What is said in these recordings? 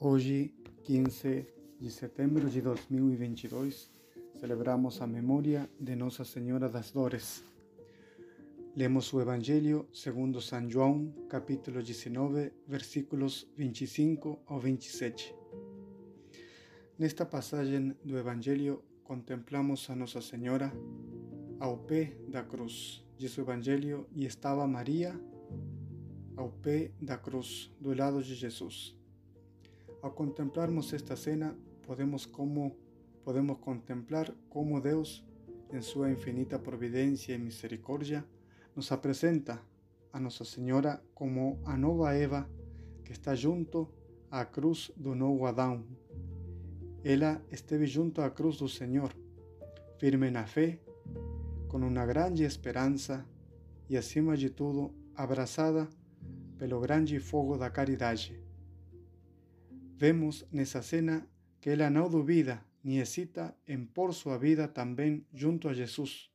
Hoje, 15 de setembro de 2022, celebramos a memória de Nossa Senhora das Dores. Lemos o Evangelho segundo São João, capítulo 19, versículos 25 ao 27. Nesta passagem do Evangelho, contemplamos a Nossa Senhora ao pé da cruz. Diz o Evangelho, e estava Maria ao pé da cruz, do lado de Jesus. Ao contemplarmos esta cena, podemos como podemos contemplar como Deus, em sua infinita providência e misericórdia, nos apresenta a Nossa Senhora como a nova Eva que está junto à cruz do novo Adão. Ela esteve junto à cruz do Senhor, firme na fé, com uma grande esperança e, acima de tudo, abraçada pelo grande fogo da caridade. Vemos nessa cena que ela não duvida nem hesita em pôr sua vida também junto a Jesus,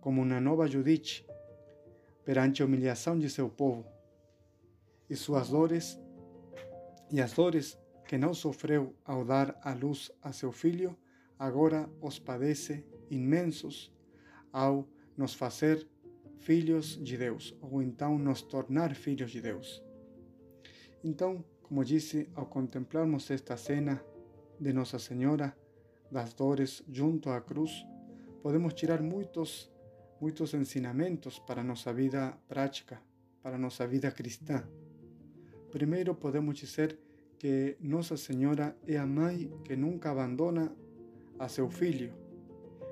como uma nova Judite, perante a humilhação de seu povo. E suas dores e as dores que não sofreu ao dar a luz a seu filho, agora os padece imensos ao nos fazer filhos de Deus, ou então nos tornar filhos de Deus. Então, como disse, ao contemplarmos esta cena de Nossa Senhora das Dores junto à cruz, podemos tirar muitos, muitos ensinamentos para nossa vida prática, para nossa vida cristã. Primeiro, podemos dizer que Nossa Senhora é a mãe que nunca abandona a seu filho,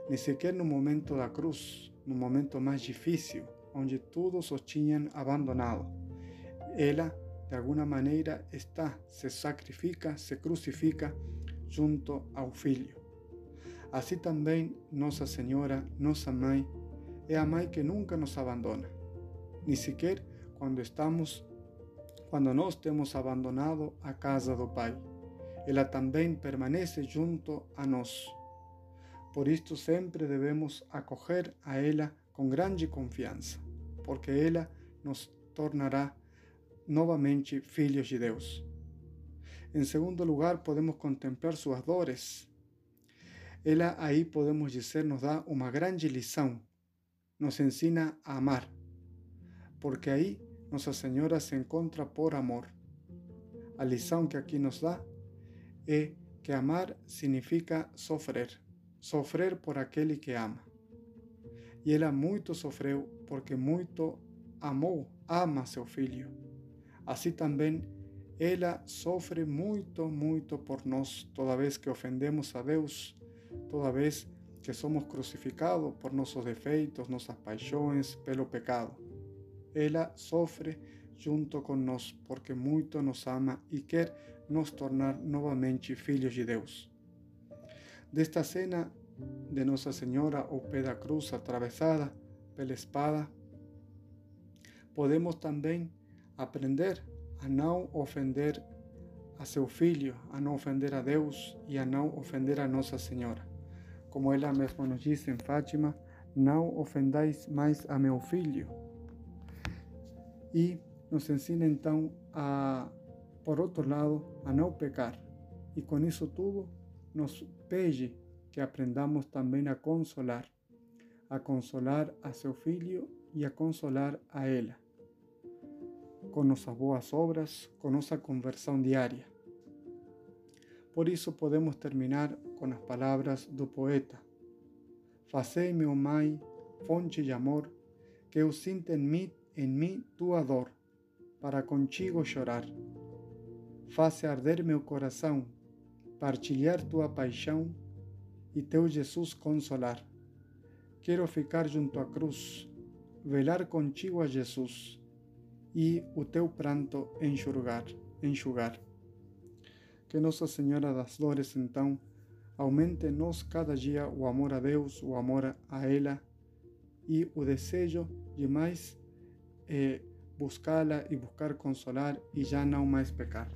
nem sequer no momento da cruz, no momento mais difícil, onde todos os tinham abandonado. Ela de alguma maneira está, se sacrifica, se crucifica junto ao Filho. Assim também Nossa Senhora, nossa Mãe, é a que nunca nos abandona, nem sequer quando estamos, quando nós temos abandonado a casa do Pai. Ela também permanece junto a nós. Por isto sempre devemos acolher a ela com grande confiança, porque ela nos tornará novamente filhos de Deus. Em segundo lugar, podemos contemplar suas dores. Ela aí podemos dizer nos dá uma grande lição, nos ensina a amar, porque aí Nossa Senhora se encontra por amor. A lição que aqui nos dá é que amar significa sofrer, sofrer por aquele que ama. E ela muito sofreu porque muito amou, ama seu filho. Assim também ela sofre muito, muito por nós toda vez que ofendemos a Deus, toda vez que somos crucificados por nossos defeitos, nossas paixões, pelo pecado. Ela sofre junto com nós porque muito nos ama e quer nos tornar novamente filhos de Deus. Desta cena de Nossa Senhora ao pé da cruz atravessada pela espada, podemos também aprender a não ofender a seu filho, a não ofender a Deus e a não ofender a Nossa Senhora. Como ela mesma nos diz em Fátima, não ofendais mais a meu filho. E nos ensina então a, por outro lado, a não pecar. E com isso tudo, nos pede que aprendamos também a consolar, a consolar a seu filho e a consolar a ela com nossas boas obras, com nossa conversão diária. Por isso podemos terminar com as palavras do poeta: Fazei-me, Mãe, fonte de amor, que eu sinta em mim, em mim tua dor, para contigo chorar. Faça arder meu coração, partilhar tua paixão e teu Jesus consolar. Quero ficar junto à cruz, velar contigo a Jesus e o teu pranto enxugar, enxugar. Que Nossa Senhora das Dores, então, aumente nós cada dia o amor a Deus, o amor a ela e o desejo de mais eh, buscá-la e buscar consolar e já não mais pecar.